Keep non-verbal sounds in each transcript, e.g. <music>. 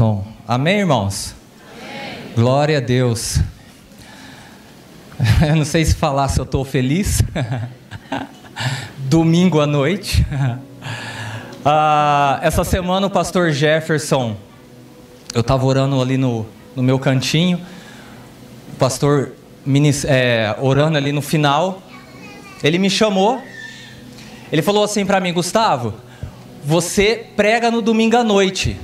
Som. Amém, irmãos? Amém. Glória a Deus. <laughs> Eu não sei se falar se eu estou feliz. <laughs> Domingo à noite. <laughs> Ah, essa semana o pastor Jefferson, eu estava orando ali no, no meu cantinho. O pastor é, orando ali no final. Ele me chamou. Ele falou assim para mim, Gustavo, você prega no domingo à noite.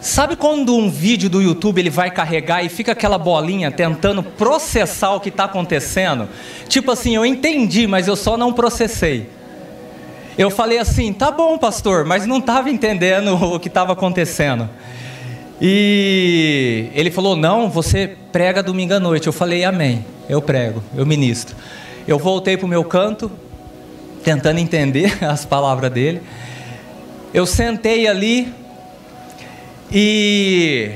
Sabe quando um vídeo do YouTube ele vai carregar e fica aquela bolinha tentando processar o que está acontecendo? Tipo assim, eu entendi, mas eu só não processei. Eu falei assim, tá bom, pastor, mas não estava entendendo <laughs> o que estava acontecendo. E ele falou, não, você prega domingo à noite. Eu falei, amém, eu prego, eu ministro. Eu voltei para o meu canto, tentando entender <laughs> as palavras dele. Eu sentei ali, e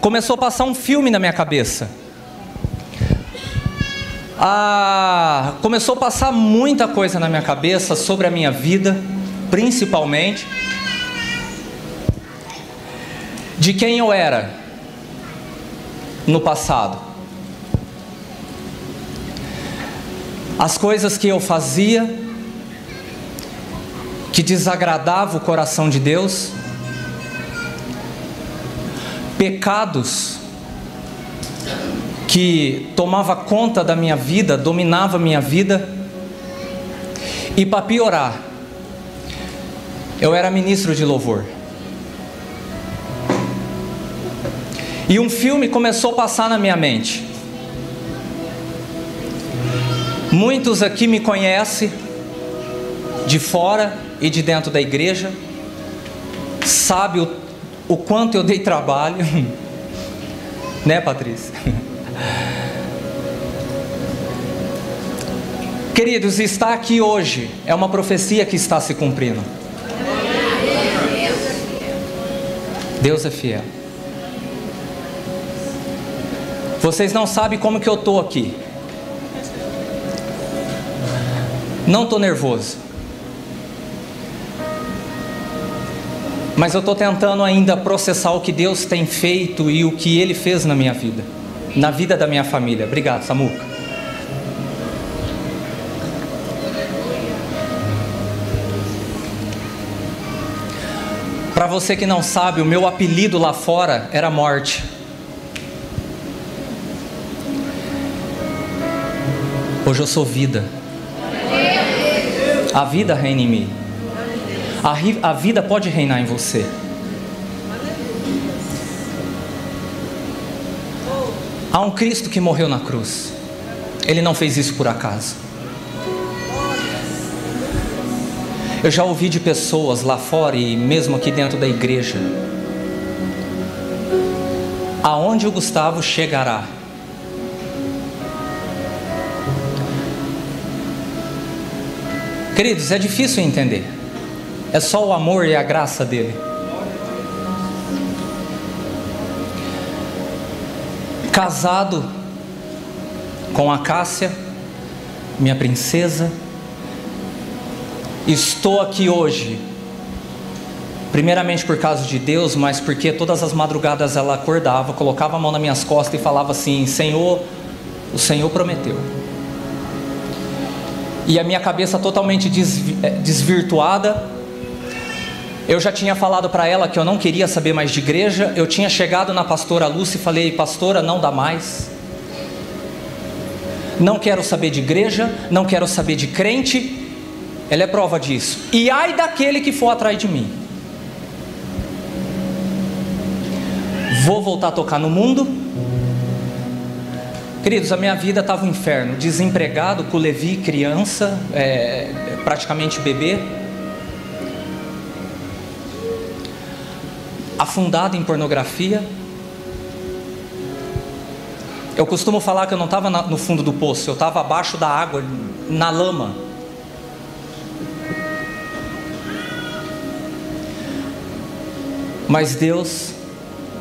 começou a passar um filme na minha cabeça. Ah, começou a passar muita coisa na minha cabeça sobre a minha vida, principalmente de quem eu era no passado. As coisas que eu fazia que desagradava o coração de Deus, pecados que tomava conta da minha vida, dominava minha vida. E para piorar, eu era ministro de louvor. E um filme começou a passar na minha mente. Muitos aqui me conhecem de fora e de dentro da igreja, sabe o o quanto eu dei trabalho, <laughs> né, Patrícia? Queridos, estar aqui hoje é uma profecia que está se cumprindo. Deus é fiel. Vocês não sabem como que eu estou aqui. Não estou nervoso. Mas eu estou tentando ainda processar o que Deus tem feito e o que Ele fez na minha vida, na vida da minha família. Obrigado, Samuca. Para você que não sabe, o meu apelido lá fora era Morte. Hoje eu sou vida. A vida reina em mim a, a vida pode reinar em você. Há um Cristo que morreu na cruz. Ele não fez isso por acaso. Eu já ouvi de pessoas lá fora e mesmo aqui dentro da igreja. Aonde o Gustavo chegará? Queridos, é difícil entender. É só o amor e a graça dele. Casado com a Cássia, minha princesa, estou aqui hoje, primeiramente por causa de Deus, mas porque todas as madrugadas ela acordava, colocava a mão nas minhas costas e falava assim: Senhor, o Senhor prometeu. E a minha cabeça totalmente eh, desvirtuada, eu já tinha falado para ela que eu não queria saber mais de igreja. Eu tinha chegado na pastora Lúcia e falei: Pastora, não dá mais. Não quero saber de igreja, não quero saber de crente. Ela é prova disso. E ai daquele que for atrás de mim. Vou voltar a tocar no mundo. Queridos, a minha vida estava um inferno. Desempregado, com Levi, criança, é, praticamente bebê afundado em pornografia. Eu costumo falar que eu não estava no fundo do poço, eu estava abaixo da água, na lama. Mas Deus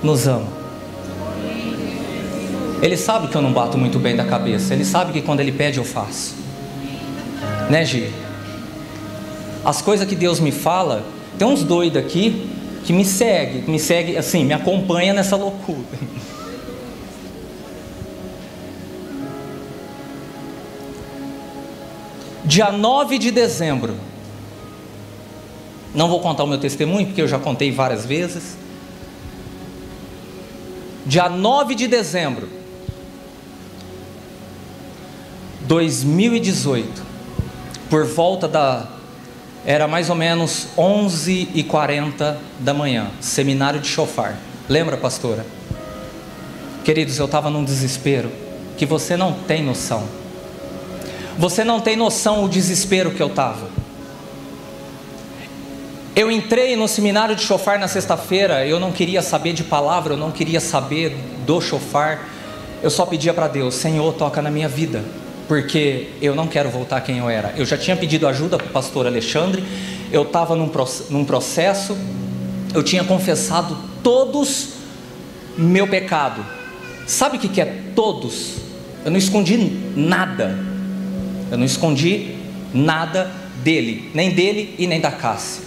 nos ama. Ele sabe que eu não bato muito bem da cabeça. Ele sabe que quando Ele pede, eu faço. Né, Gi? As coisas que Deus me fala, tem uns doidos aqui que me segue, me segue, assim, me acompanha nessa loucura. Dia 9 de dezembro. Não vou contar o meu testemunho, porque eu já contei várias vezes. Dia 9 de dezembro 2018, por volta da. Era mais ou menos 11h40 da manhã, seminário de chofar. Lembra, pastora? Queridos, eu estava num desespero que você não tem noção. Você não tem noção o desespero que eu estava. Eu entrei no seminário de chofar na sexta-feira, eu não queria saber de palavra, eu não queria saber do chofar. Eu só pedia para Deus: Senhor, toca na minha vida porque eu não quero voltar quem eu era. Eu já tinha pedido ajuda para o pastor Alexandre, eu estava num, num processo, eu tinha confessado todos meu pecado. Sabe o que, que é todos? Eu não escondi nada. Eu não escondi nada dele, nem dele e nem da Cássia.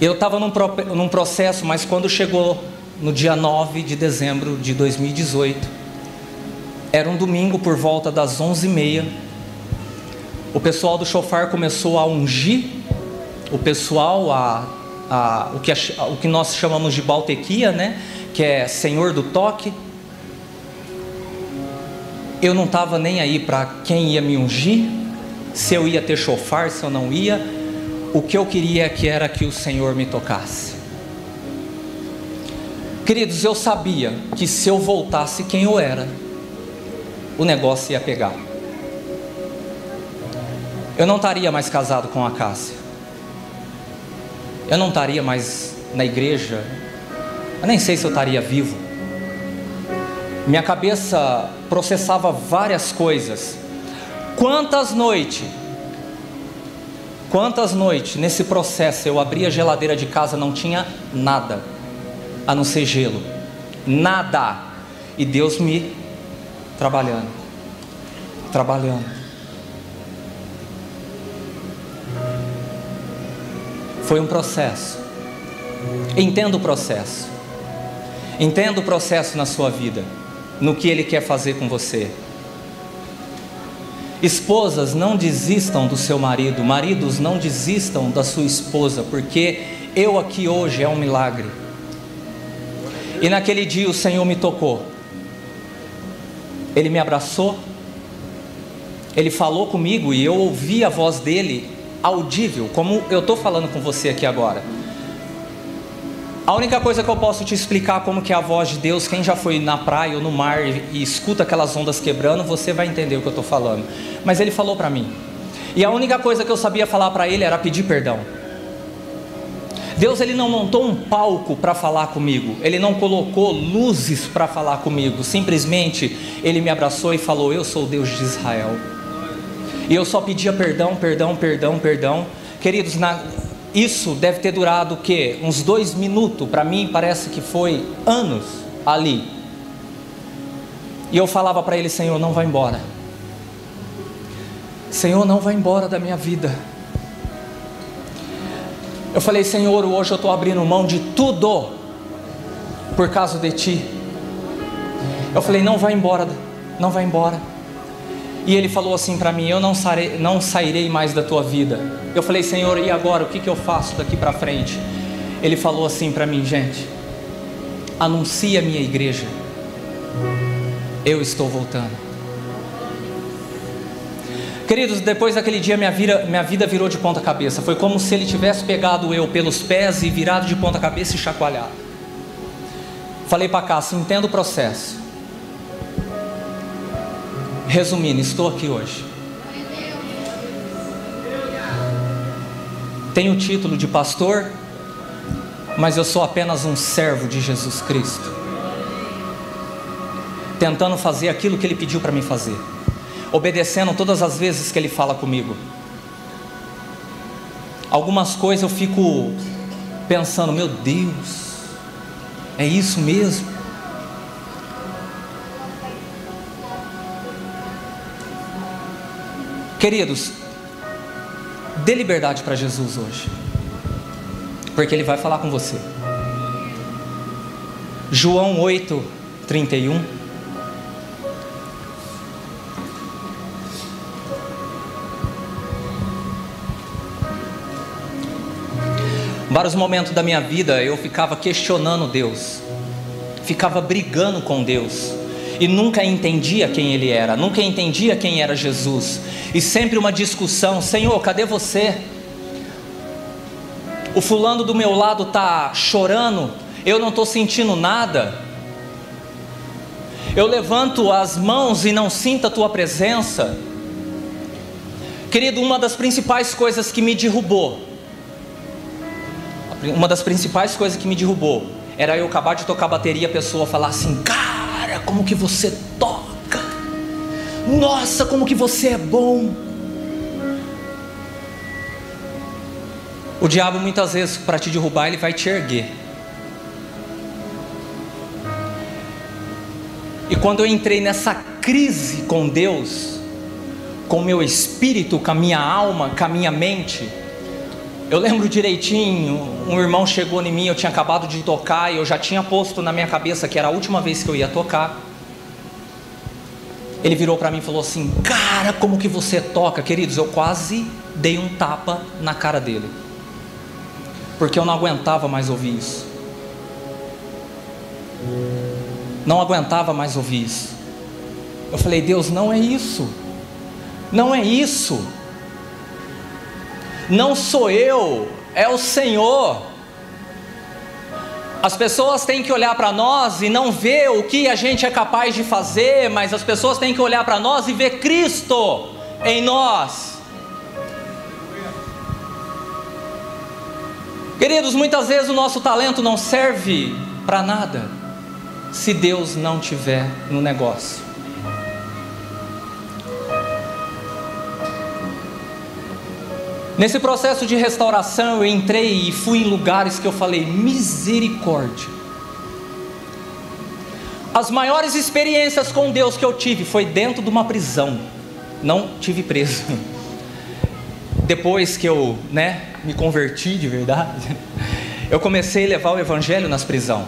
Eu estava num, num processo, mas quando chegou no dia 9 de dezembro de 2018, era um domingo por volta das onze e meia. O pessoal do chofar começou a ungir o pessoal a, a o, que, a, o que nós chamamos de baltequia, né? Que é Senhor do toque. Eu não estava nem aí para quem ia me ungir, se eu ia ter chofar, se eu não ia. O que eu queria que era que o Senhor me tocasse. Queridos, eu sabia que se eu voltasse quem eu era, o negócio ia pegar. Eu não estaria mais casado com a Cássia. Eu não estaria mais na igreja. Eu nem sei se eu estaria vivo. Minha cabeça processava várias coisas. Quantas noites, quantas noites nesse processo eu abria a geladeira de casa não tinha nada a não ser gelo, nada. E Deus me trabalhando, trabalhando. Foi um processo. Entenda o processo. Entenda o processo na sua vida, no que Ele quer fazer com você. Esposas, não desistam do seu marido, maridos, não desistam da sua esposa, porque eu aqui hoje é um milagre. E naquele dia o Senhor me tocou. Ele me abraçou, ele falou comigo e eu ouvi a voz dele audível, como eu estou falando com você aqui agora. A única coisa que eu posso te explicar como que é a voz de Deus, quem já foi na praia ou no mar e escuta aquelas ondas quebrando, você vai entender o que eu estou falando. Mas ele falou para mim. E a única coisa que eu sabia falar para ele era pedir perdão. Deus ele não montou um palco para falar comigo, ele não colocou luzes para falar comigo, simplesmente ele me abraçou e falou: Eu sou o Deus de Israel. E eu só pedia perdão, perdão, perdão, perdão. Queridos, na, isso deve ter durado o quê? Uns dois minutos, para mim parece que foi anos ali. E eu falava para ele: Senhor, não vai embora. Senhor, não vai embora da minha vida. Eu falei, Senhor, hoje eu estou abrindo mão de tudo por causa de Ti. Eu falei, não vai embora, não vai embora. E ele falou assim para mim: Eu não, sarei, não sairei mais da tua vida. Eu falei, Senhor, e agora? O que, que eu faço daqui para frente? Ele falou assim para mim, gente: Anuncie a minha igreja. Eu estou voltando. Queridos, depois daquele dia minha vida, minha vida virou de ponta cabeça. Foi como se ele tivesse pegado eu pelos pés e virado de ponta cabeça e chacoalhado. Falei para cá, se entenda o processo. Resumindo, estou aqui hoje. Tenho o título de pastor, mas eu sou apenas um servo de Jesus Cristo, tentando fazer aquilo que Ele pediu para mim fazer obedecendo todas as vezes que Ele fala comigo. Algumas coisas eu fico pensando, meu Deus, é isso mesmo? Queridos, Dê liberdade para Jesus hoje, porque Ele vai falar com você. João 8, 31. Vários momentos da minha vida eu ficava questionando Deus, ficava brigando com Deus e nunca entendia quem Ele era, nunca entendia quem era Jesus, e sempre uma discussão: Senhor, cadê você? O fulano do meu lado está chorando, eu não estou sentindo nada. Eu levanto as mãos e não sinto a tua presença. Querido, uma das principais coisas que me derrubou, uma das principais coisas que me derrubou, era eu acabar de tocar bateria e a pessoa falar assim: Cara, como que você toca? Nossa, como que você é bom. O diabo muitas vezes para te derrubar ele vai te erguer. E quando eu entrei nessa crise com Deus, com meu espírito, com a minha alma, com a minha mente, eu lembro direitinho, um irmão chegou em mim, eu tinha acabado de tocar e eu já tinha posto na minha cabeça que era a última vez que eu ia tocar. Ele virou para mim e falou assim: "Cara, como que você toca, queridos?" Eu quase dei um tapa na cara dele. Porque eu não aguentava mais ouvir isso. Não aguentava mais ouvir isso. Eu falei: "Deus, não é isso. Não é isso." Não sou eu, é o Senhor. As pessoas têm que olhar para nós e não ver o que a gente é capaz de fazer, mas as pessoas têm que olhar para nós e ver Cristo em nós. Queridos, muitas vezes o nosso talento não serve para nada se Deus não tiver no negócio. Nesse processo de restauração, eu entrei e fui em lugares que eu falei: misericórdia. As maiores experiências com Deus que eu tive foi dentro de uma prisão. Não tive preso. <laughs> Depois que eu, né, me converti de verdade, <laughs> eu comecei a levar o evangelho nas prisões.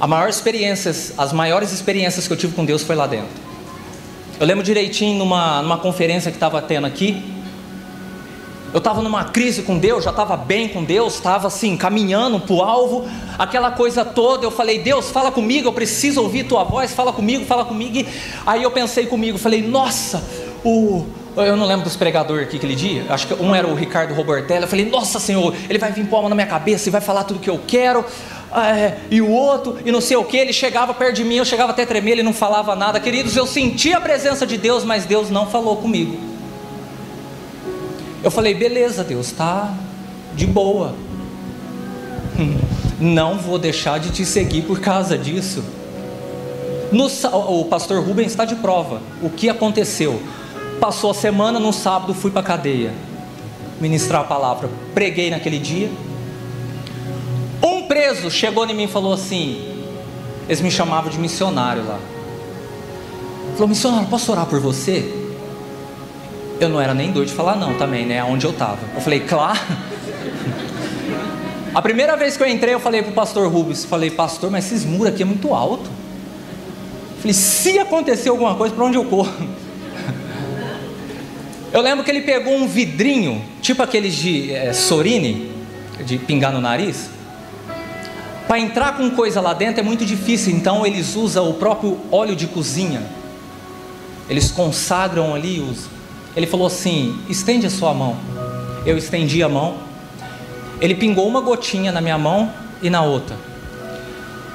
A maior experiências, as maiores experiências que eu tive com Deus foi lá dentro. Eu lembro direitinho numa, numa conferência que estava tendo aqui, eu estava numa crise com Deus, já estava bem com Deus, estava assim, caminhando para o alvo, aquela coisa toda. Eu falei, Deus, fala comigo, eu preciso ouvir tua voz, fala comigo, fala comigo. Aí eu pensei comigo, falei, nossa, o. Eu não lembro dos pregadores aqui aquele dia, acho que um era o Ricardo Robertelli. Eu falei, nossa Senhor, ele vai vir pôr a mão na minha cabeça e vai falar tudo o que eu quero. É, e o outro, e não sei o que, ele chegava perto de mim, eu chegava até tremer, ele não falava nada. Queridos, eu senti a presença de Deus, mas Deus não falou comigo. Eu falei, beleza, Deus, tá de boa. Não vou deixar de te seguir por causa disso. No, o pastor Rubens está de prova. O que aconteceu? Passou a semana, no sábado fui para a cadeia ministrar a palavra. Preguei naquele dia. Um preso chegou em mim e falou assim: eles me chamavam de missionário lá. Falou, missionário, posso orar por você? Eu não era nem doido de falar não também, né? Onde eu estava. Eu falei, claro. A primeira vez que eu entrei, eu falei pro pastor Rubens, falei, pastor, mas esses muros aqui é muito alto. Eu falei, se acontecer alguma coisa, para onde eu corro? Eu lembro que ele pegou um vidrinho, tipo aqueles de é, Sorine, de pingar no nariz. Para entrar com coisa lá dentro é muito difícil, então eles usam o próprio óleo de cozinha. Eles consagram ali os ele falou assim: estende a sua mão. Eu estendi a mão. Ele pingou uma gotinha na minha mão e na outra.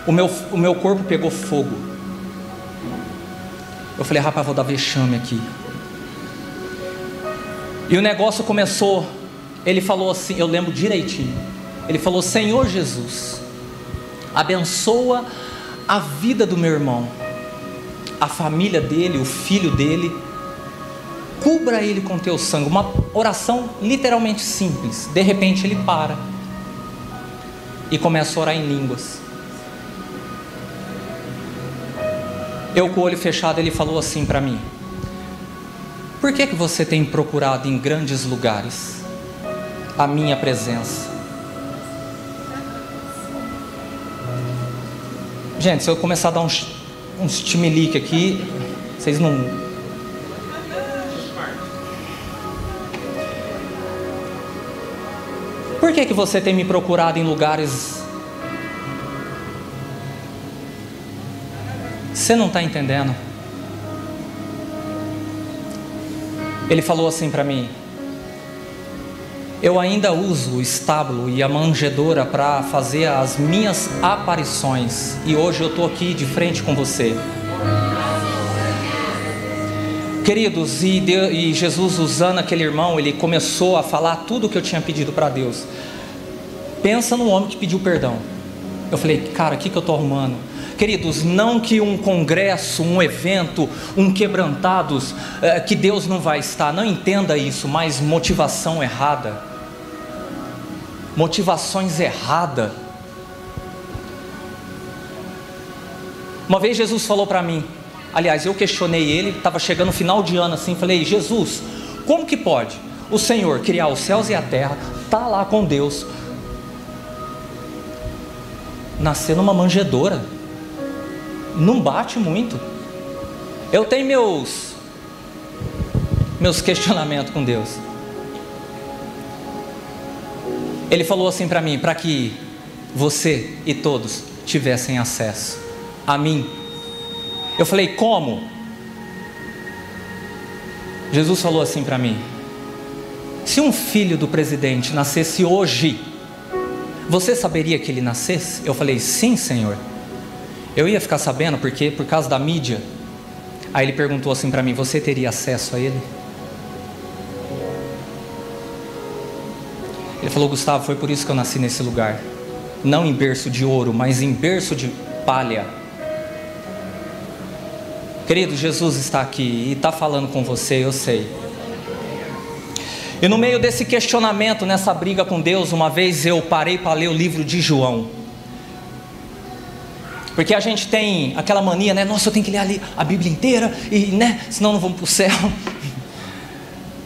O meu, o meu corpo pegou fogo. Eu falei, rapaz, vou dar vexame aqui. E o negócio começou. Ele falou assim, eu lembro direitinho. Ele falou: Senhor Jesus, abençoa a vida do meu irmão, a família dele, o filho dele cubra ele com teu sangue. Uma oração literalmente simples. De repente ele para e começa a orar em línguas. Eu com o olho fechado, ele falou assim para mim: Por que, que você tem procurado em grandes lugares a minha presença? Gente, se eu começar a dar uns, uns timelique aqui, vocês não. Por que, que você tem me procurado em lugares. Você não está entendendo? Ele falou assim para mim: Eu ainda uso o estábulo e a manjedoura para fazer as minhas aparições, e hoje eu estou aqui de frente com você. Queridos, e, Deus, e, Jesus usando aquele irmão, ele começou a falar tudo o que eu tinha pedido para Deus. Pensa no homem que pediu perdão. Eu falei, cara, o que, que eu estou arrumando? Queridos, não que um congresso, um evento, um quebrantados, é, que Deus não vai estar, não entenda isso, mas motivação errada. Motivações erradas. Uma vez Jesus falou para mim, Aliás, eu questionei ele, estava chegando no final de ano assim, falei: Jesus, como que pode o Senhor criar os céus e a terra, tá lá com Deus, nascer numa manjedoura? Não bate muito. Eu tenho meus meus questionamentos com Deus. Ele falou assim para mim, para que você e todos tivessem acesso a mim eu falei: Como? Jesus falou assim para mim: Se um filho do presidente nascesse hoje, você saberia que ele nascesse? Eu falei: Sim, Senhor. Eu ia ficar sabendo porque por causa da mídia. Aí ele perguntou assim para mim: Você teria acesso a ele? Ele falou: Gustavo, foi por isso que eu nasci nesse lugar. Não em berço de ouro, mas em berço de palha. Querido, Jesus está aqui e está falando com você, eu sei. E no meio desse questionamento, nessa briga com Deus, uma vez eu parei para ler o livro de João. Porque a gente tem aquela mania, né? Nossa, eu tenho que ler a Bíblia inteira, e, né? Senão não vamos para o céu.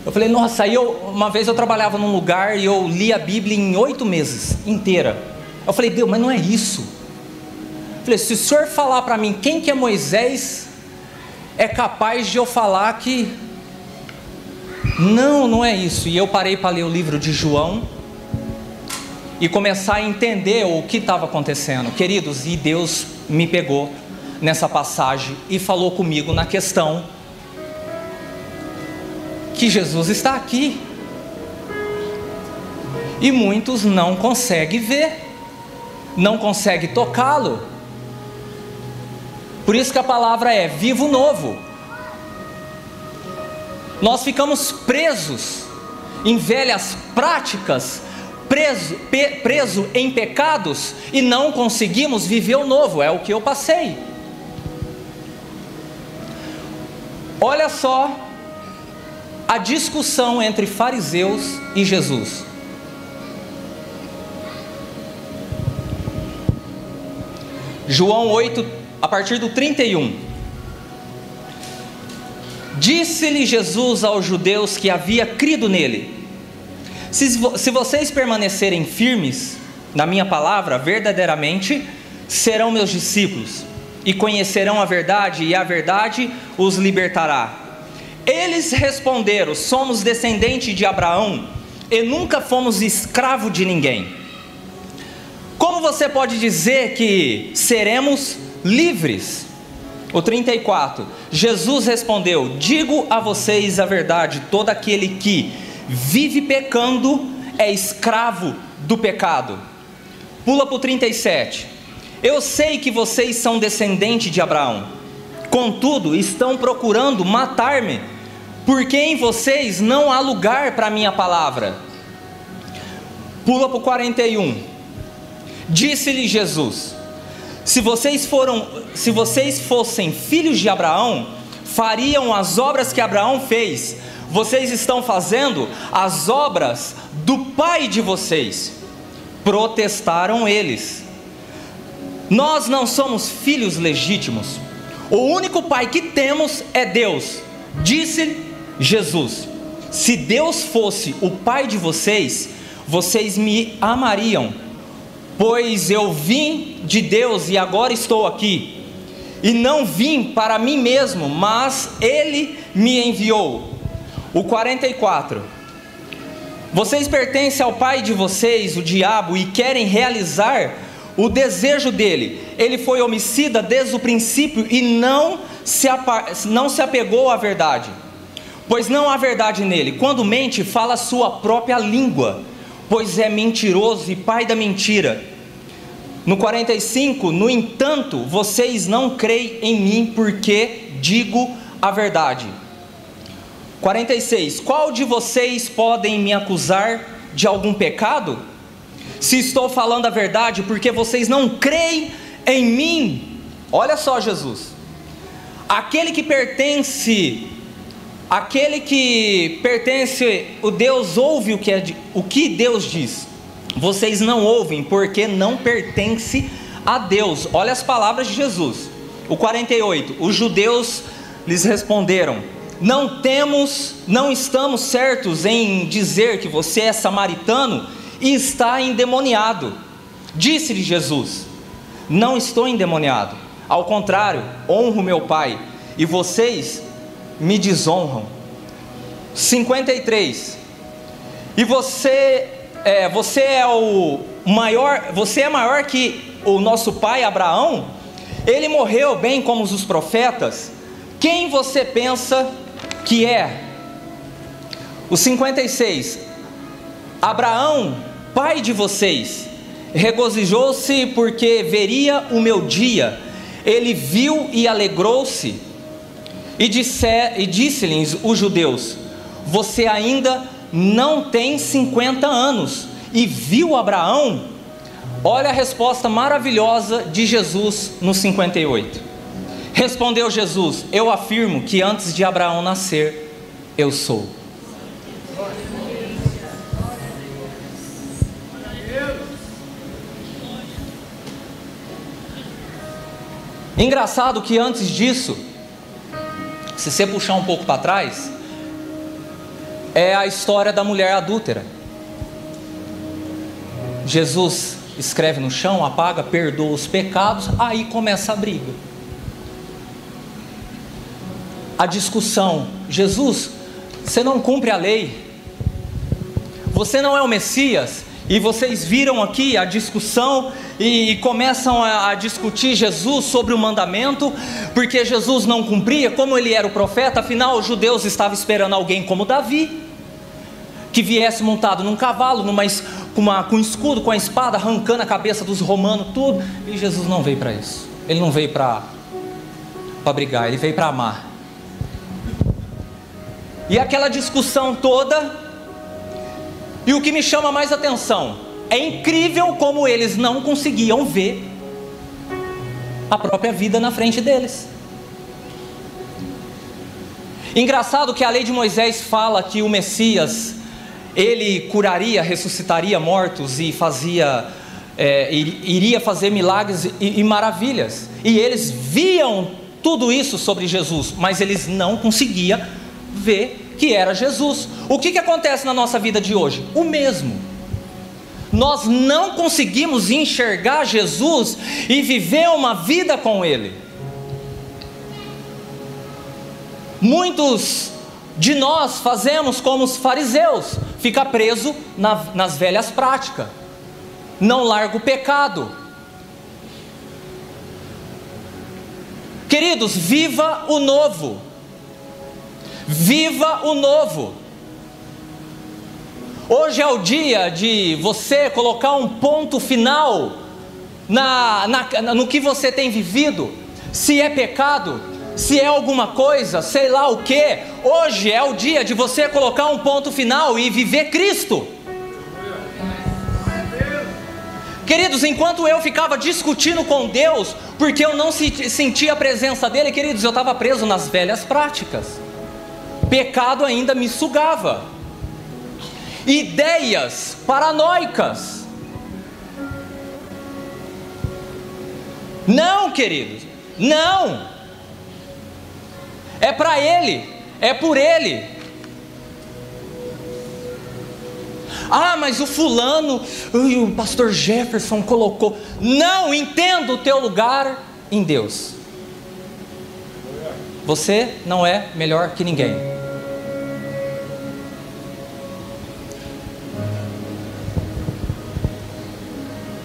Eu falei, nossa, aí eu, uma vez eu trabalhava num lugar e eu li a Bíblia em oito meses, inteira. Eu falei, Deus, mas não é isso. Eu falei, se o senhor falar para mim quem que é Moisés, é capaz de eu falar que não, não é isso. E eu parei para ler o livro de João e começar a entender o que estava acontecendo. Queridos, e Deus me pegou nessa passagem e falou comigo na questão que Jesus está aqui. E muitos não conseguem ver, não conseguem tocá-lo. Por isso que a palavra é vivo novo. Nós ficamos presos em velhas práticas, preso, pe, preso em pecados e não conseguimos viver o novo, é o que eu passei. Olha só a discussão entre fariseus e Jesus. João 8, a partir do 31. Disse-lhe Jesus aos judeus que havia crido nele: se, se vocês permanecerem firmes na minha palavra, verdadeiramente serão meus discípulos e conhecerão a verdade, e a verdade os libertará. Eles responderam: Somos descendentes de Abraão e nunca fomos escravo de ninguém. Como você pode dizer que seremos livres. O 34, Jesus respondeu: Digo a vocês a verdade, todo aquele que vive pecando é escravo do pecado. Pula para o 37. Eu sei que vocês são descendentes de Abraão, contudo estão procurando matar-me, porque em vocês não há lugar para a minha palavra. Pula para o 41. Disse-lhe Jesus: se vocês foram, se vocês fossem filhos de Abraão, fariam as obras que Abraão fez. Vocês estão fazendo as obras do pai de vocês. Protestaram eles. Nós não somos filhos legítimos. O único pai que temos é Deus. Disse Jesus: Se Deus fosse o Pai de vocês, vocês me amariam, pois eu vim de Deus e agora estou aqui. E não vim para mim mesmo, mas Ele me enviou. O 44. Vocês pertencem ao pai de vocês, o diabo, e querem realizar o desejo dele. Ele foi homicida desde o princípio e não se, não se apegou à verdade, pois não há verdade nele. Quando mente, fala sua própria língua, pois é mentiroso e pai da mentira. No 45, no entanto, vocês não creem em mim porque digo a verdade. 46. Qual de vocês podem me acusar de algum pecado? Se estou falando a verdade, porque vocês não creem em mim. Olha só, Jesus. Aquele que pertence, aquele que pertence, o Deus ouve o que, é, o que Deus diz. Vocês não ouvem, porque não pertence a Deus. Olha as palavras de Jesus. O 48. Os judeus lhes responderam: Não temos, não estamos certos em dizer que você é samaritano e está endemoniado. Disse-lhe Jesus: Não estou endemoniado, ao contrário, honro meu Pai, e vocês me desonram. 53. E você é, você é o maior, você é maior que o nosso pai Abraão? Ele morreu bem como os profetas. Quem você pensa que é? O 56. Abraão pai de vocês, regozijou-se porque veria o meu dia, ele viu e alegrou-se, e, e disse-lhes os judeus: Você ainda não tem 50 anos, e viu Abraão? Olha a resposta maravilhosa de Jesus no 58. Respondeu Jesus: Eu afirmo que antes de Abraão nascer, eu sou. Engraçado que antes disso, se você puxar um pouco para trás, é a história da mulher adúltera. Jesus escreve no chão, apaga, perdoa os pecados, aí começa a briga. A discussão: Jesus, você não cumpre a lei, você não é o Messias, e vocês viram aqui a discussão e, começam a, a, discutir Jesus sobre o mandamento, porque Jesus não cumpria, como ele era o profeta, afinal os judeus estavam esperando alguém como Davi, que viesse montado num cavalo, numa, com, uma, com um escudo, com a espada, arrancando a cabeça dos romanos, tudo. E Jesus não veio para isso. Ele não veio para brigar, ele veio para amar. E aquela discussão toda e o que me chama mais atenção, é incrível como eles não conseguiam ver a própria vida na frente deles. Engraçado que a lei de Moisés fala que o Messias ele curaria, ressuscitaria mortos e fazia, é, iria fazer milagres e, e maravilhas. E eles viam tudo isso sobre Jesus, mas eles não conseguiam ver que era Jesus. O que, que acontece na nossa vida de hoje? O mesmo. Nós não conseguimos enxergar Jesus e viver uma vida com Ele. Muitos de nós fazemos como os fariseus, fica preso na, nas velhas práticas, não larga o pecado. Queridos, viva o novo. Viva o novo. Hoje é o dia de você colocar um ponto final na, na, no que você tem vivido. Se é pecado, se é alguma coisa, sei lá o que. Hoje é o dia de você colocar um ponto final e viver Cristo. Queridos, enquanto eu ficava discutindo com Deus, porque eu não sentia a presença dele, queridos, eu estava preso nas velhas práticas pecado ainda me sugava. Ideias paranoicas. Não, queridos, não é para Ele, é por Ele. Ah, mas o fulano, o pastor Jefferson colocou. Não entendo o teu lugar em Deus. Você não é melhor que ninguém.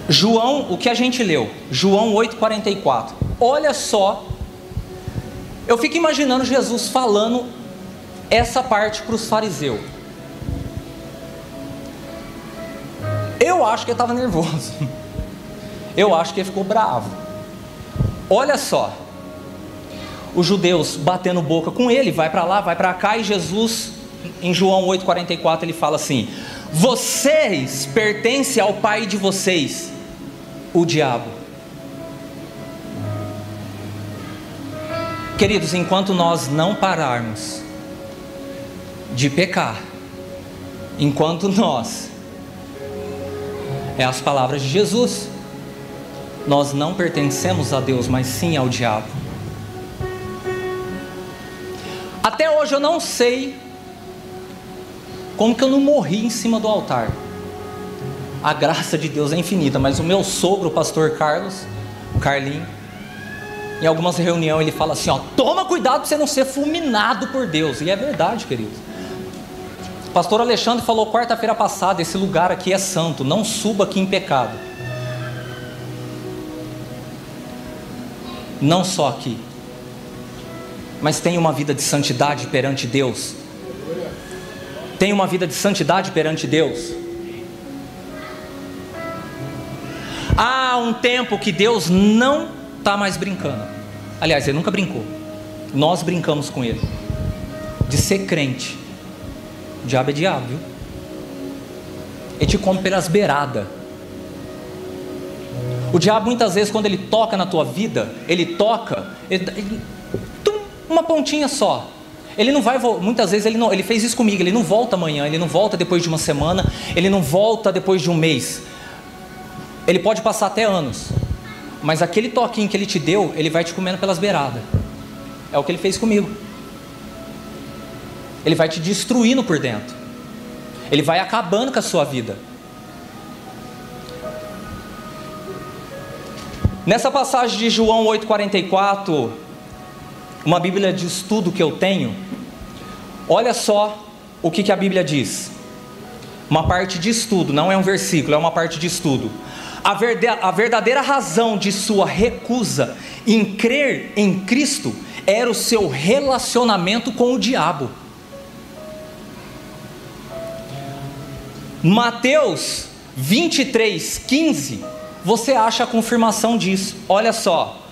João, o que a gente leu? João 8,44. Olha só eu fico imaginando Jesus falando essa parte para os fariseus. Eu acho que ele estava nervoso. <laughs> Eu acho que ele ficou bravo. Olha só. Os judeus batendo boca com ele, vai para lá, vai para cá, e Jesus, em João 8,44, ele fala assim: Vocês pertencem ao pai de vocês, o diabo. Queridos, enquanto nós não pararmos de pecar, enquanto nós, é as palavras de Jesus, nós não pertencemos a Deus, mas sim ao diabo. Até hoje eu não sei como que eu não morri em cima do altar. A graça de Deus é infinita, mas o meu sogro, o pastor Carlos, o Carlinho, em algumas reuniões ele fala assim: ó, toma cuidado para você não ser fulminado por Deus. E é verdade, queridos. O pastor Alexandre falou quarta-feira passada: esse lugar aqui é santo, não suba aqui em pecado. Não só aqui, mas tenha uma vida de santidade perante Deus. Tenha uma vida de santidade perante Deus. Há um tempo que Deus não está mais brincando. Aliás, ele nunca brincou. Nós brincamos com ele. De ser crente. O diabo é diabo, viu? Ele te come pelas beiradas. O diabo muitas vezes quando ele toca na tua vida, ele toca, ele, ele, tum, uma pontinha só. Ele não vai, muitas vezes ele não, ele fez isso comigo, ele não volta amanhã, ele não volta depois de uma semana, ele não volta depois de um mês. Ele pode passar até anos, mas aquele toquinho que ele te deu, ele vai te comendo pelas beiradas. É o que ele fez comigo. Ele vai te destruindo por dentro. Ele vai acabando com a sua vida. Nessa passagem de João 8,44, uma Bíblia de estudo que eu tenho, olha só o que, que a Bíblia diz. Uma parte de estudo, não é um versículo, é uma parte de estudo a verdadeira razão de sua recusa em crer em Cristo era o seu relacionamento com o diabo. Mateus 23, 15, você acha a confirmação disso. Olha só,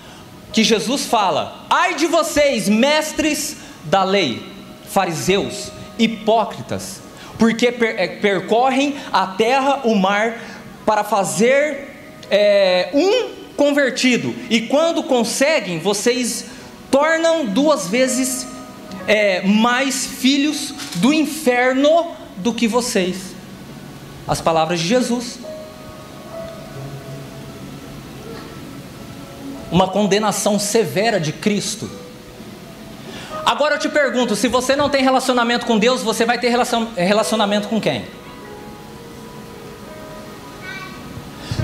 que Jesus fala: Ai de vocês, mestres da lei, fariseus, hipócritas, porque eh, percorrem a terra, o mar, para fazer é, um convertido, e quando conseguem, vocês tornam duas vezes é, mais filhos do inferno do que vocês. As palavras de Jesus. Uma condenação severa de Cristo. Agora eu te pergunto: se você não tem relacionamento com Deus, você vai ter relacionamento com quem?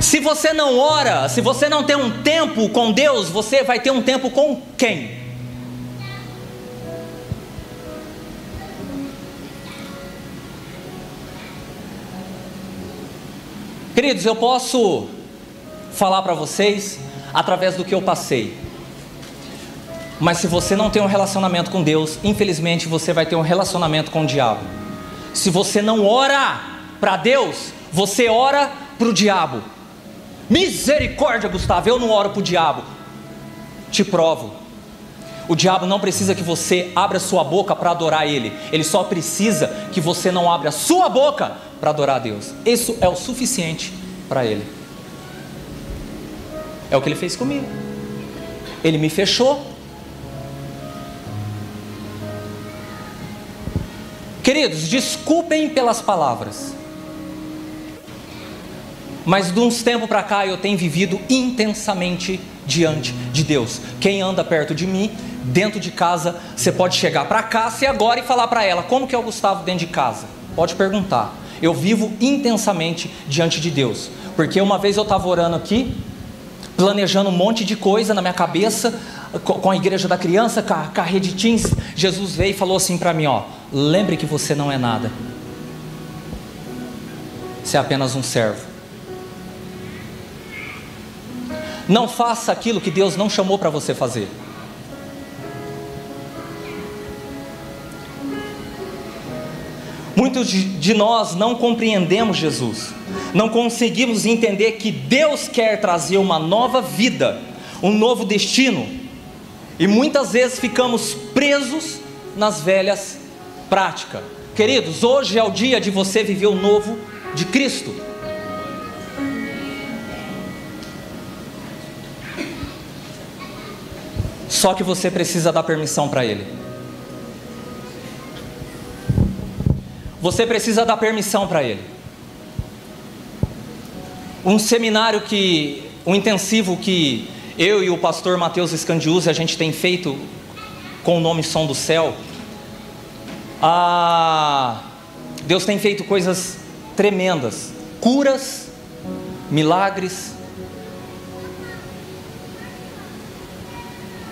Se você não ora, se você não tem um tempo com Deus, você vai ter um tempo com quem? Queridos, eu posso falar para vocês através do que eu passei. Mas se você não tem um relacionamento com Deus, infelizmente você vai ter um relacionamento com o diabo. Se você não ora para Deus, você ora para o diabo. Misericórdia, Gustavo, eu não oro para o diabo. Te provo. O diabo não precisa que você abra sua boca para adorar ele. Ele só precisa que você não abra sua boca para adorar a Deus. Isso é o suficiente para ele. É o que ele fez comigo. Ele me fechou. Queridos, desculpem pelas palavras. Mas de uns tempos para cá eu tenho vivido intensamente diante de Deus. Quem anda perto de mim, dentro de casa, você pode chegar para se agora e falar para ela como que é o Gustavo dentro de casa. Pode perguntar. Eu vivo intensamente diante de Deus. Porque uma vez eu estava orando aqui, planejando um monte de coisa na minha cabeça, com a igreja da criança, com a, com a rede teens, Jesus veio e falou assim para mim, ó, lembre que você não é nada. Você é apenas um servo. Não faça aquilo que Deus não chamou para você fazer. Muitos de nós não compreendemos Jesus, não conseguimos entender que Deus quer trazer uma nova vida, um novo destino, e muitas vezes ficamos presos nas velhas práticas. Queridos, hoje é o dia de você viver o novo de Cristo. Só que você precisa dar permissão para Ele. Você precisa dar permissão para Ele. Um seminário que, um intensivo que eu e o pastor Mateus Scandiuzzi a gente tem feito com o nome Som do Céu. Ah, Deus tem feito coisas tremendas, curas, milagres.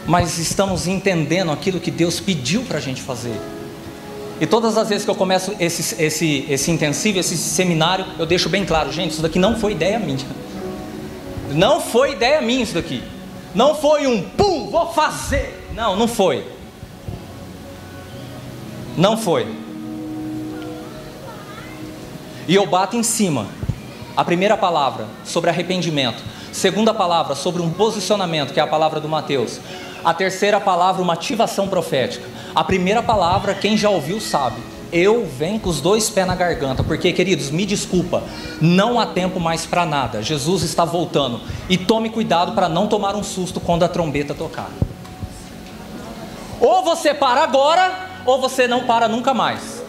Mas estamos entendendo aquilo que Deus pediu para a gente fazer. E todas as vezes que eu começo esse, esse, esse intensivo, esse seminário, eu deixo bem claro, gente, isso daqui não foi ideia minha. Não foi ideia minha isso daqui. Não foi um pum, vou fazer. Não, não foi. Não foi. E eu bato em cima. A primeira palavra sobre arrependimento. Segunda palavra sobre um posicionamento, que é a palavra do Mateus. A terceira palavra, uma ativação profética. A primeira palavra, quem já ouviu sabe. Eu venho com os dois pés na garganta, porque, queridos, me desculpa, não há tempo mais para nada. Jesus está voltando. E tome cuidado para não tomar um susto quando a trombeta tocar. Ou você para agora, ou você não para nunca mais.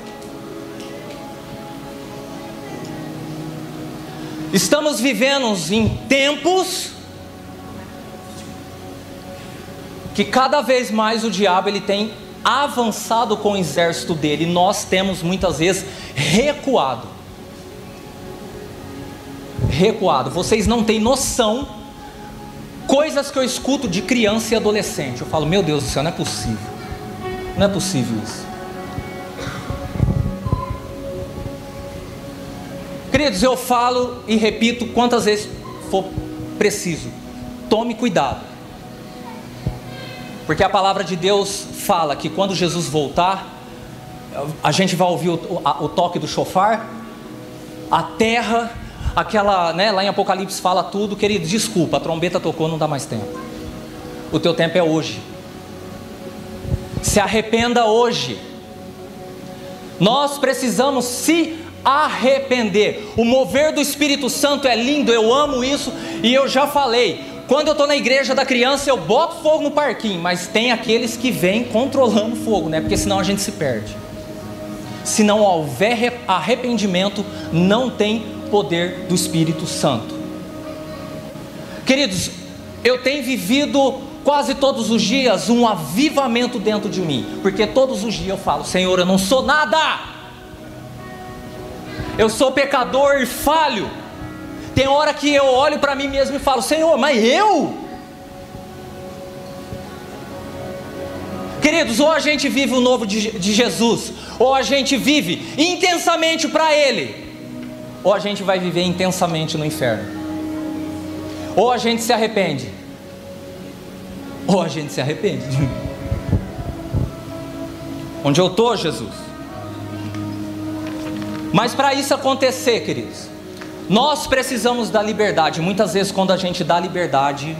Estamos vivendo em tempos que cada vez mais o diabo ele tem avançado com o exército dele, nós temos muitas vezes recuado. Recuado. Vocês não têm noção coisas que eu escuto de criança e adolescente. Eu falo, meu Deus do céu, não é possível. Não é possível isso. Queridos, eu falo e repito quantas vezes for preciso. Tome cuidado. Porque a palavra de Deus fala que quando Jesus voltar, a gente vai ouvir o, o, o toque do chofar, a terra, aquela, né, lá em Apocalipse fala tudo, querido, desculpa, a trombeta tocou, não dá mais tempo. O teu tempo é hoje. Se arrependa hoje. Nós precisamos se arrepender. O mover do Espírito Santo é lindo, eu amo isso e eu já falei. Quando eu estou na igreja da criança, eu boto fogo no parquinho, mas tem aqueles que vêm controlando o fogo, né? Porque senão a gente se perde. Se não houver arrependimento, não tem poder do Espírito Santo. Queridos, eu tenho vivido quase todos os dias um avivamento dentro de mim, porque todos os dias eu falo: Senhor, eu não sou nada eu sou pecador e falho. Tem hora que eu olho para mim mesmo e falo: Senhor, mas eu? Queridos, ou a gente vive o novo de, de Jesus, ou a gente vive intensamente para Ele, ou a gente vai viver intensamente no inferno. Ou a gente se arrepende, ou a gente se arrepende. Onde eu estou, Jesus? Mas para isso acontecer, queridos, nós precisamos da liberdade. Muitas vezes, quando a gente dá liberdade,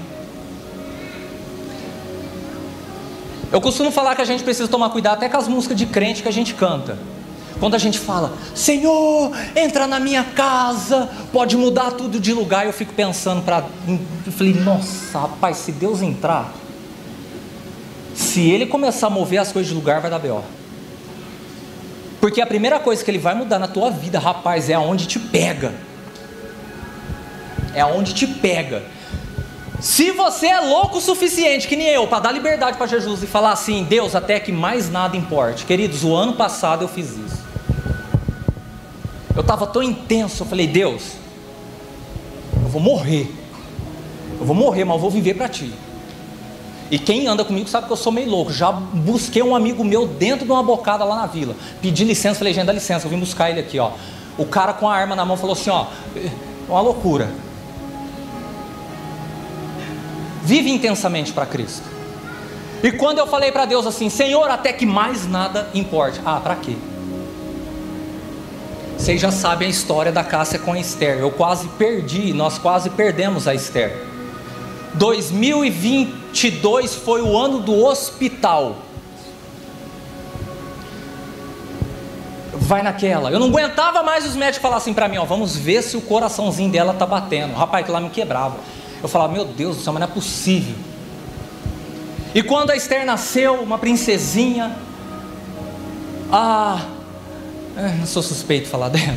eu costumo falar que a gente precisa tomar cuidado até com as músicas de crente que a gente canta. Quando a gente fala, Senhor, entra na minha casa, pode mudar tudo de lugar, eu fico pensando para. Eu falei, nossa, rapaz, se Deus entrar, se Ele começar a mover as coisas de lugar, vai dar B.O. Porque a primeira coisa que ele vai mudar na tua vida, rapaz, é aonde te pega. É aonde te pega. Se você é louco o suficiente, que nem eu, para dar liberdade para Jesus e falar assim, Deus, até que mais nada importe. Queridos, o ano passado eu fiz isso. Eu estava tão intenso, eu falei, Deus, eu vou morrer. Eu vou morrer, mas eu vou viver para ti. E quem anda comigo sabe que eu sou meio louco. Já busquei um amigo meu dentro de uma bocada lá na vila. Pedi licença, falei, gente, dá licença, eu vim buscar ele aqui, ó. O cara com a arma na mão falou assim, ó, é uma loucura. Vive intensamente para Cristo. E quando eu falei para Deus assim, Senhor, até que mais nada importe. Ah, para quê? Vocês já sabem a história da Cássia com a Esther. Eu quase perdi, nós quase perdemos a Esther. 2022 foi o ano do hospital. Vai naquela. Eu não aguentava mais os médicos falar assim para mim, ó, vamos ver se o coraçãozinho dela tá batendo. Rapaz, que lá me quebrava. Eu falava, meu Deus do céu, mas não é possível. E quando a Esther nasceu, uma princesinha, ah, não sou suspeito de falar <laughs> dela.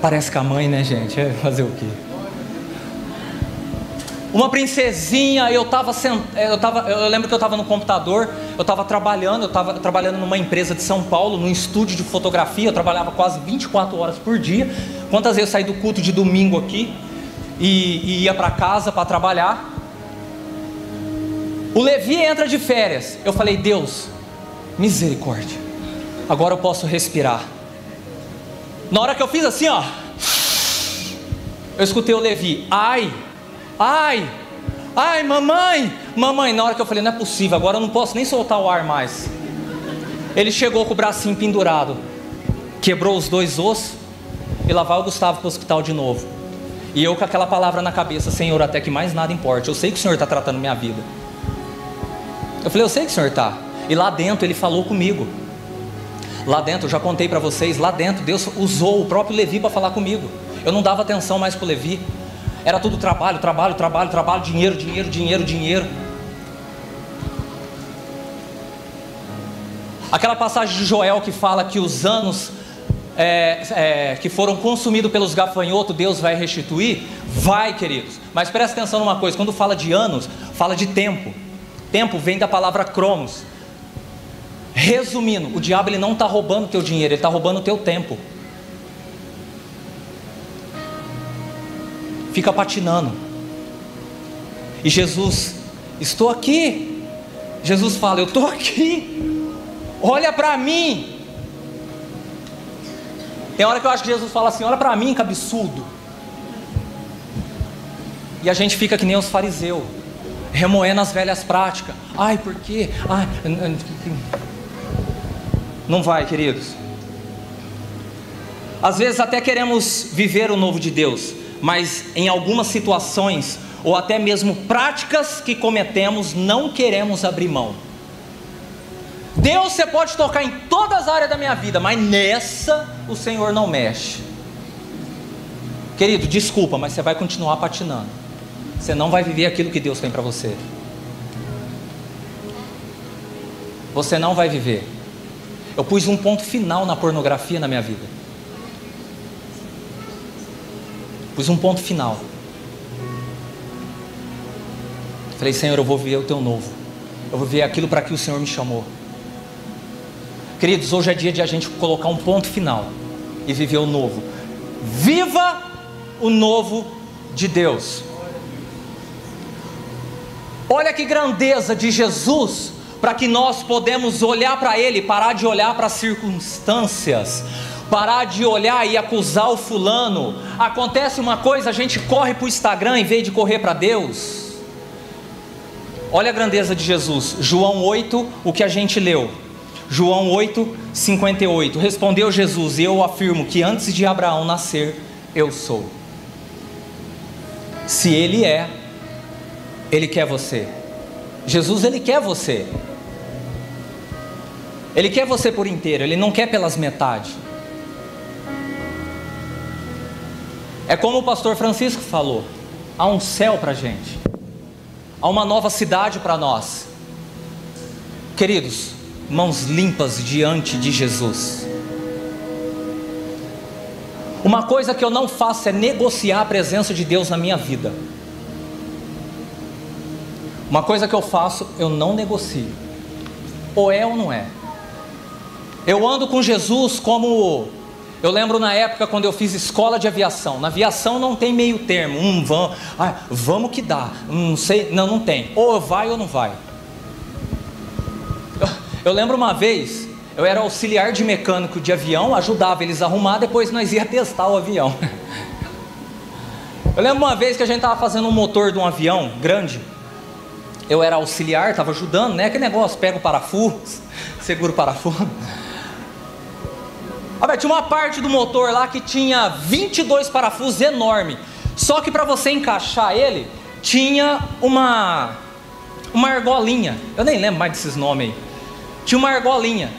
Parece com a mãe, né, gente? É fazer o quê? Uma princesinha, eu estava sent... eu tava, eu lembro que eu estava no computador, eu estava trabalhando, eu estava trabalhando numa empresa de São Paulo, num estúdio de fotografia, eu trabalhava quase 24 horas por dia. Quantas vezes eu saí do culto de domingo aqui e, e ia para casa para trabalhar? O Levi entra de férias. Eu falei, Deus, misericórdia. Agora eu posso respirar. Na hora que eu fiz assim, ó, eu escutei o Levi, ai, Ai, ai, mamãe, mamãe. Na hora que eu falei, não é possível, agora eu não posso nem soltar o ar mais. Ele chegou com o bracinho pendurado, quebrou os dois ossos e lá vai o Gustavo para o hospital de novo. E eu com aquela palavra na cabeça, Senhor, até que mais nada importe. Eu sei que o Senhor está tratando minha vida. Eu falei, eu sei que o Senhor está. E lá dentro ele falou comigo. Lá dentro, eu já contei para vocês, lá dentro Deus usou o próprio Levi para falar comigo. Eu não dava atenção mais para Levi. Era tudo trabalho, trabalho, trabalho, trabalho, dinheiro, dinheiro, dinheiro, dinheiro. Aquela passagem de Joel que fala que os anos é, é, que foram consumidos pelos gafanhotos, Deus vai restituir? Vai, queridos. Mas presta atenção numa coisa: quando fala de anos, fala de tempo. Tempo vem da palavra cromos. Resumindo, o diabo ele não está roubando teu dinheiro, ele está roubando teu tempo. fica patinando. E Jesus, estou aqui. Jesus fala, eu estou aqui. Olha para mim. Tem hora que eu acho que Jesus fala assim: olha para mim, que absurdo. E a gente fica que nem os fariseus, remoendo as velhas práticas. Ai, por quê? Ai, não vai, queridos. Às vezes até queremos viver o novo de Deus, mas em algumas situações, ou até mesmo práticas que cometemos, não queremos abrir mão. Deus você pode tocar em todas as áreas da minha vida, mas nessa o Senhor não mexe. Querido, desculpa, mas você vai continuar patinando. Você não vai viver aquilo que Deus tem para você. Você não vai viver. Eu pus um ponto final na pornografia na minha vida. Pus um ponto final. Falei, Senhor, eu vou viver o teu novo. Eu vou viver aquilo para que o Senhor me chamou. Queridos, hoje é dia de a gente colocar um ponto final e viver o novo. Viva o novo de Deus. Olha que grandeza de Jesus para que nós podemos olhar para Ele, parar de olhar para as circunstâncias, parar de olhar e acusar o fulano. Acontece uma coisa, a gente corre para o Instagram em vez de correr para Deus. Olha a grandeza de Jesus. João 8, o que a gente leu. João 8, 58. Respondeu Jesus: eu afirmo que antes de Abraão nascer, eu sou. Se ele é, ele quer você. Jesus, ele quer você. Ele quer você por inteiro, ele não quer pelas metades. É como o pastor Francisco falou: há um céu para gente, há uma nova cidade para nós. Queridos, mãos limpas diante de Jesus. Uma coisa que eu não faço é negociar a presença de Deus na minha vida. Uma coisa que eu faço, eu não negocio. Ou é ou não é. Eu ando com Jesus como Eu lembro na época quando eu fiz escola de aviação. Na aviação não tem meio termo. Um vamos, ah, vamos que dá. Não sei, não, não tem. Ou vai ou não vai. Eu, lembro uma vez, eu era auxiliar de mecânico de avião, ajudava eles a arrumar, depois nós ia testar o avião. <laughs> Eu lembro uma vez que a gente estava fazendo um motor de um avião grande. Eu era auxiliar, estava ajudando, né? Aquele negócio, pega o parafuso, <laughs> segura o parafuso. Ah, tinha uma parte do motor lá que tinha 22 parafusos enorme. Só que para você encaixar ele, tinha uma uma argolinha. Eu nem lembro mais desses nomes aí. Tinha uma argolinha.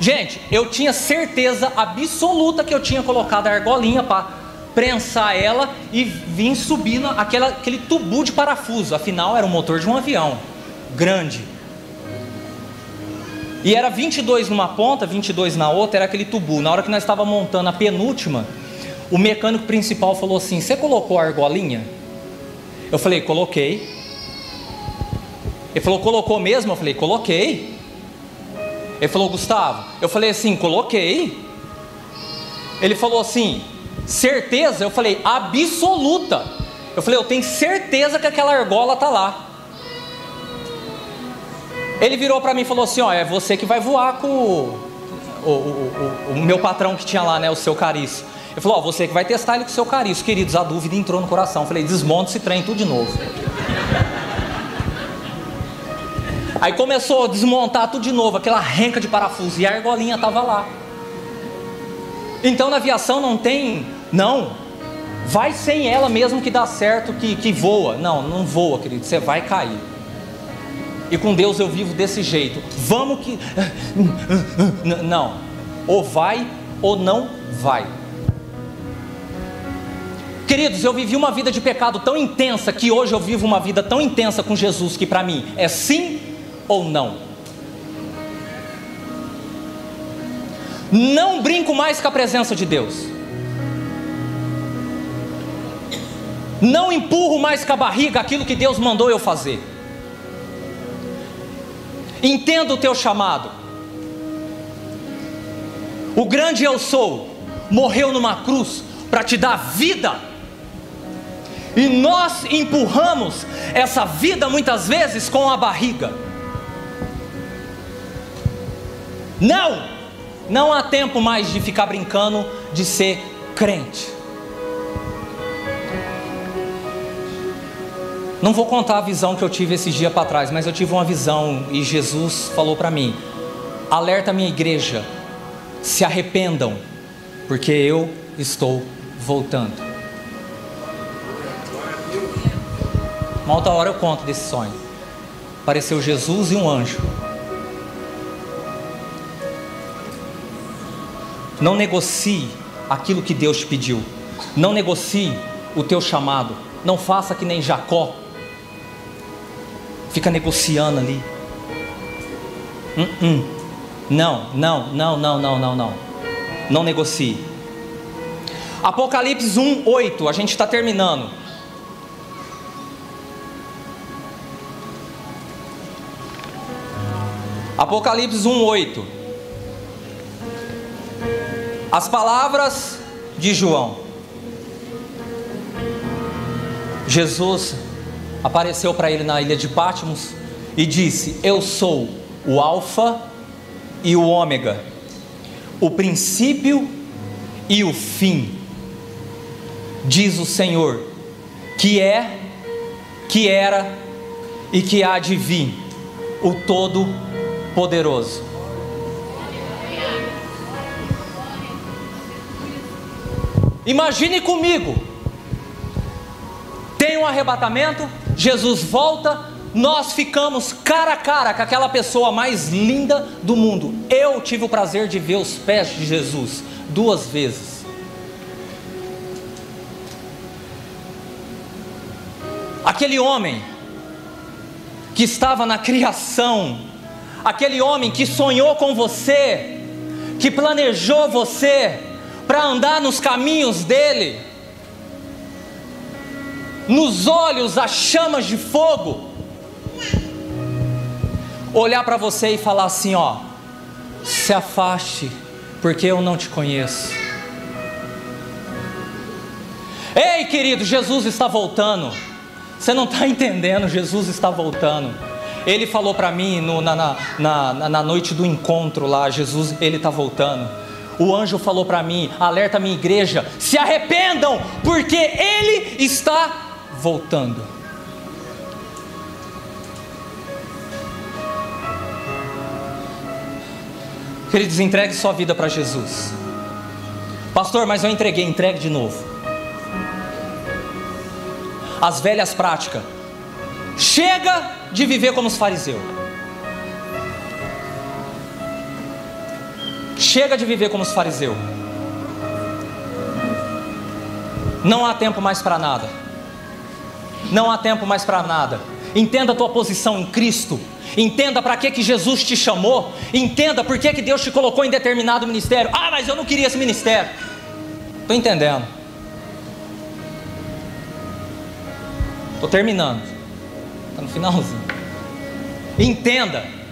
Gente, eu tinha certeza absoluta que eu tinha colocado a argolinha para prensar ela e vir subindo aquela, aquele tubo de parafuso. Afinal, era o motor de um avião grande. E era 22 numa ponta, 22 na outra, era aquele tubu. Na hora que nós estávamos montando a penúltima, o mecânico principal falou assim: Você colocou a argolinha? Eu falei: Coloquei. Ele falou: Colocou mesmo? Eu falei: Coloquei. Ele falou: Gustavo. Eu falei assim: Coloquei. Ele falou assim: Certeza? Eu falei: Absoluta. Eu falei: Eu tenho certeza que aquela argola tá lá. Ele virou para mim e falou assim: Ó, é você que vai voar com o, o, o, o meu patrão que tinha lá, né? O seu cariço. Ele falou: Ó, você que vai testar ele com o seu cariço. Queridos, a dúvida entrou no coração. Eu falei: desmonta esse trem tudo de novo. Aí começou a desmontar tudo de novo, aquela renca de parafuso, e a argolinha estava lá. Então na aviação não tem, não, vai sem ela mesmo que dá certo, que, que voa. Não, não voa, querido, você vai cair. E com Deus eu vivo desse jeito. Vamos que. <laughs> Não. Ou vai ou não vai. Queridos, eu vivi uma vida de pecado tão intensa que hoje eu vivo uma vida tão intensa com Jesus que para mim é sim ou não. Não brinco mais com a presença de Deus. Não empurro mais com a barriga aquilo que Deus mandou eu fazer. Entenda o teu chamado. O grande eu sou morreu numa cruz para te dar vida. E nós empurramos essa vida muitas vezes com a barriga. Não! Não há tempo mais de ficar brincando de ser crente. Não vou contar a visão que eu tive esse dia para trás, mas eu tive uma visão e Jesus falou para mim: alerta minha igreja, se arrependam, porque eu estou voltando. Uma outra hora eu conto desse sonho. Apareceu Jesus e um anjo. Não negocie aquilo que Deus te pediu. Não negocie o teu chamado. Não faça que nem Jacó, fica negociando ali. Hum. Não, não, não, não, não, não, não. Não negocie. Apocalipse 1, 8, a gente está terminando. Apocalipse 1, 8. As palavras de João. Jesus apareceu para ele na ilha de Patmos e disse: Eu sou o Alfa e o Ômega, o princípio e o fim, diz o Senhor, que é, que era e que há de vir, o Todo-Poderoso. Imagine comigo, tem um arrebatamento, Jesus volta, nós ficamos cara a cara com aquela pessoa mais linda do mundo. Eu tive o prazer de ver os pés de Jesus duas vezes. Aquele homem que estava na criação, aquele homem que sonhou com você, que planejou você para andar nos caminhos dele nos olhos as chamas de fogo, olhar para você e falar assim: ó, se afaste, porque eu não te conheço. Ei, querido, Jesus está voltando. Você não está entendendo, Jesus está voltando. Ele falou para mim no, na, na, na, na noite do encontro lá, Jesus, ele está voltando. O anjo falou para mim: alerta a minha igreja, se arrependam, porque ele está voltando. Queridos, entregue sua vida para Jesus. Pastor, mas eu entreguei, entregue de novo. As velhas práticas. Chega de viver como os fariseus. Chega de viver como os fariseus. Não há tempo mais para nada. Não há tempo mais para nada. Entenda a tua posição em Cristo. Entenda para que, que Jesus te chamou. Entenda por que, que Deus te colocou em determinado ministério. Ah, mas eu não queria esse ministério. Estou entendendo. Estou terminando. Está no finalzinho. Entenda.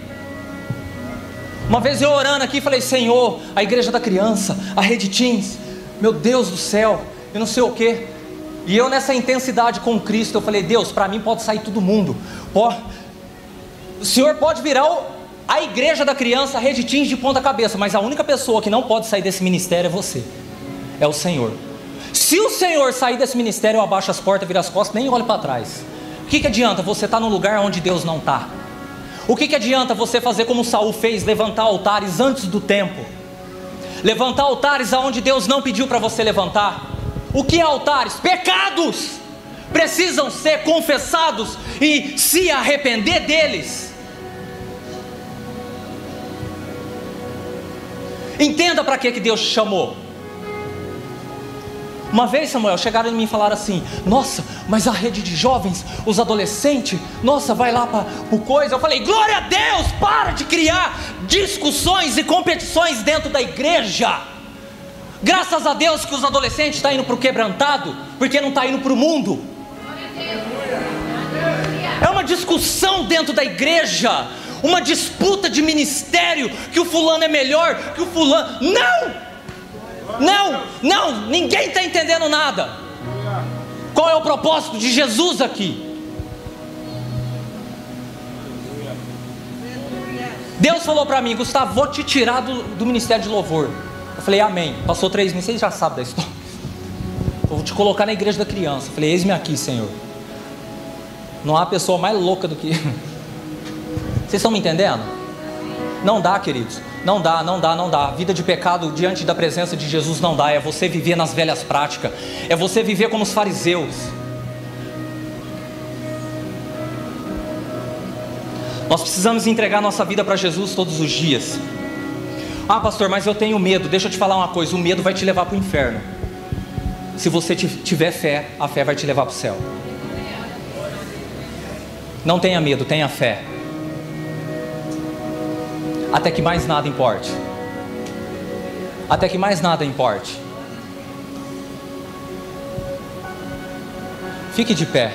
Uma vez eu orando aqui, falei: Senhor, a igreja da criança, a rede teens, meu Deus do céu, eu não sei o que. E eu nessa intensidade com Cristo, eu falei: Deus, para mim pode sair todo mundo. O Senhor pode virar o, a igreja da criança, a rede teens de ponta cabeça, mas a única pessoa que não pode sair desse ministério é você. É o Senhor. Se o Senhor sair desse ministério, eu abaixo as portas, viro as costas, nem olho para trás. O que, que adianta você estar tá num lugar onde Deus não está? O que, que adianta você fazer como Saul fez, levantar altares antes do tempo? Levantar altares aonde Deus não pediu para você levantar? O que é altares? Pecados! Precisam ser confessados e se arrepender deles. Entenda para que, que Deus te chamou. Uma vez, Samuel, chegaram em mim e falaram assim: Nossa, mas a rede de jovens, os adolescentes, nossa, vai lá para o coisa. Eu falei: Glória a Deus, para de criar discussões e competições dentro da igreja. Graças a Deus que os adolescentes estão tá indo para o quebrantado, porque não está indo para o mundo. É uma discussão dentro da igreja uma disputa de ministério, que o fulano é melhor, que o fulano. Não! Não, não, ninguém está entendendo nada. Qual é o propósito de Jesus aqui? Deus falou para mim, Gustavo, vou te tirar do, do, ministério de louvor. Eu falei, amém. Passou três meses, vocês já sabem da história. <laughs> vou te colocar na igreja da criança. Eu falei, eis-me aqui, Senhor. Não há pessoa mais louca do que. <laughs> Vocês estão me entendendo? Não dá, queridos. Não dá, não dá, não dá. Vida de pecado diante da presença de Jesus não dá. É você viver nas velhas práticas. É você viver como os fariseus. Nós precisamos entregar nossa vida para Jesus todos os dias. Ah, pastor, mas eu tenho medo. Deixa eu te falar uma coisa: o medo vai te levar para o inferno. Se você tiver fé, a fé vai te levar para o céu. Não tenha medo, tenha fé até que mais nada importe. Até que mais nada importe. Fique de pé.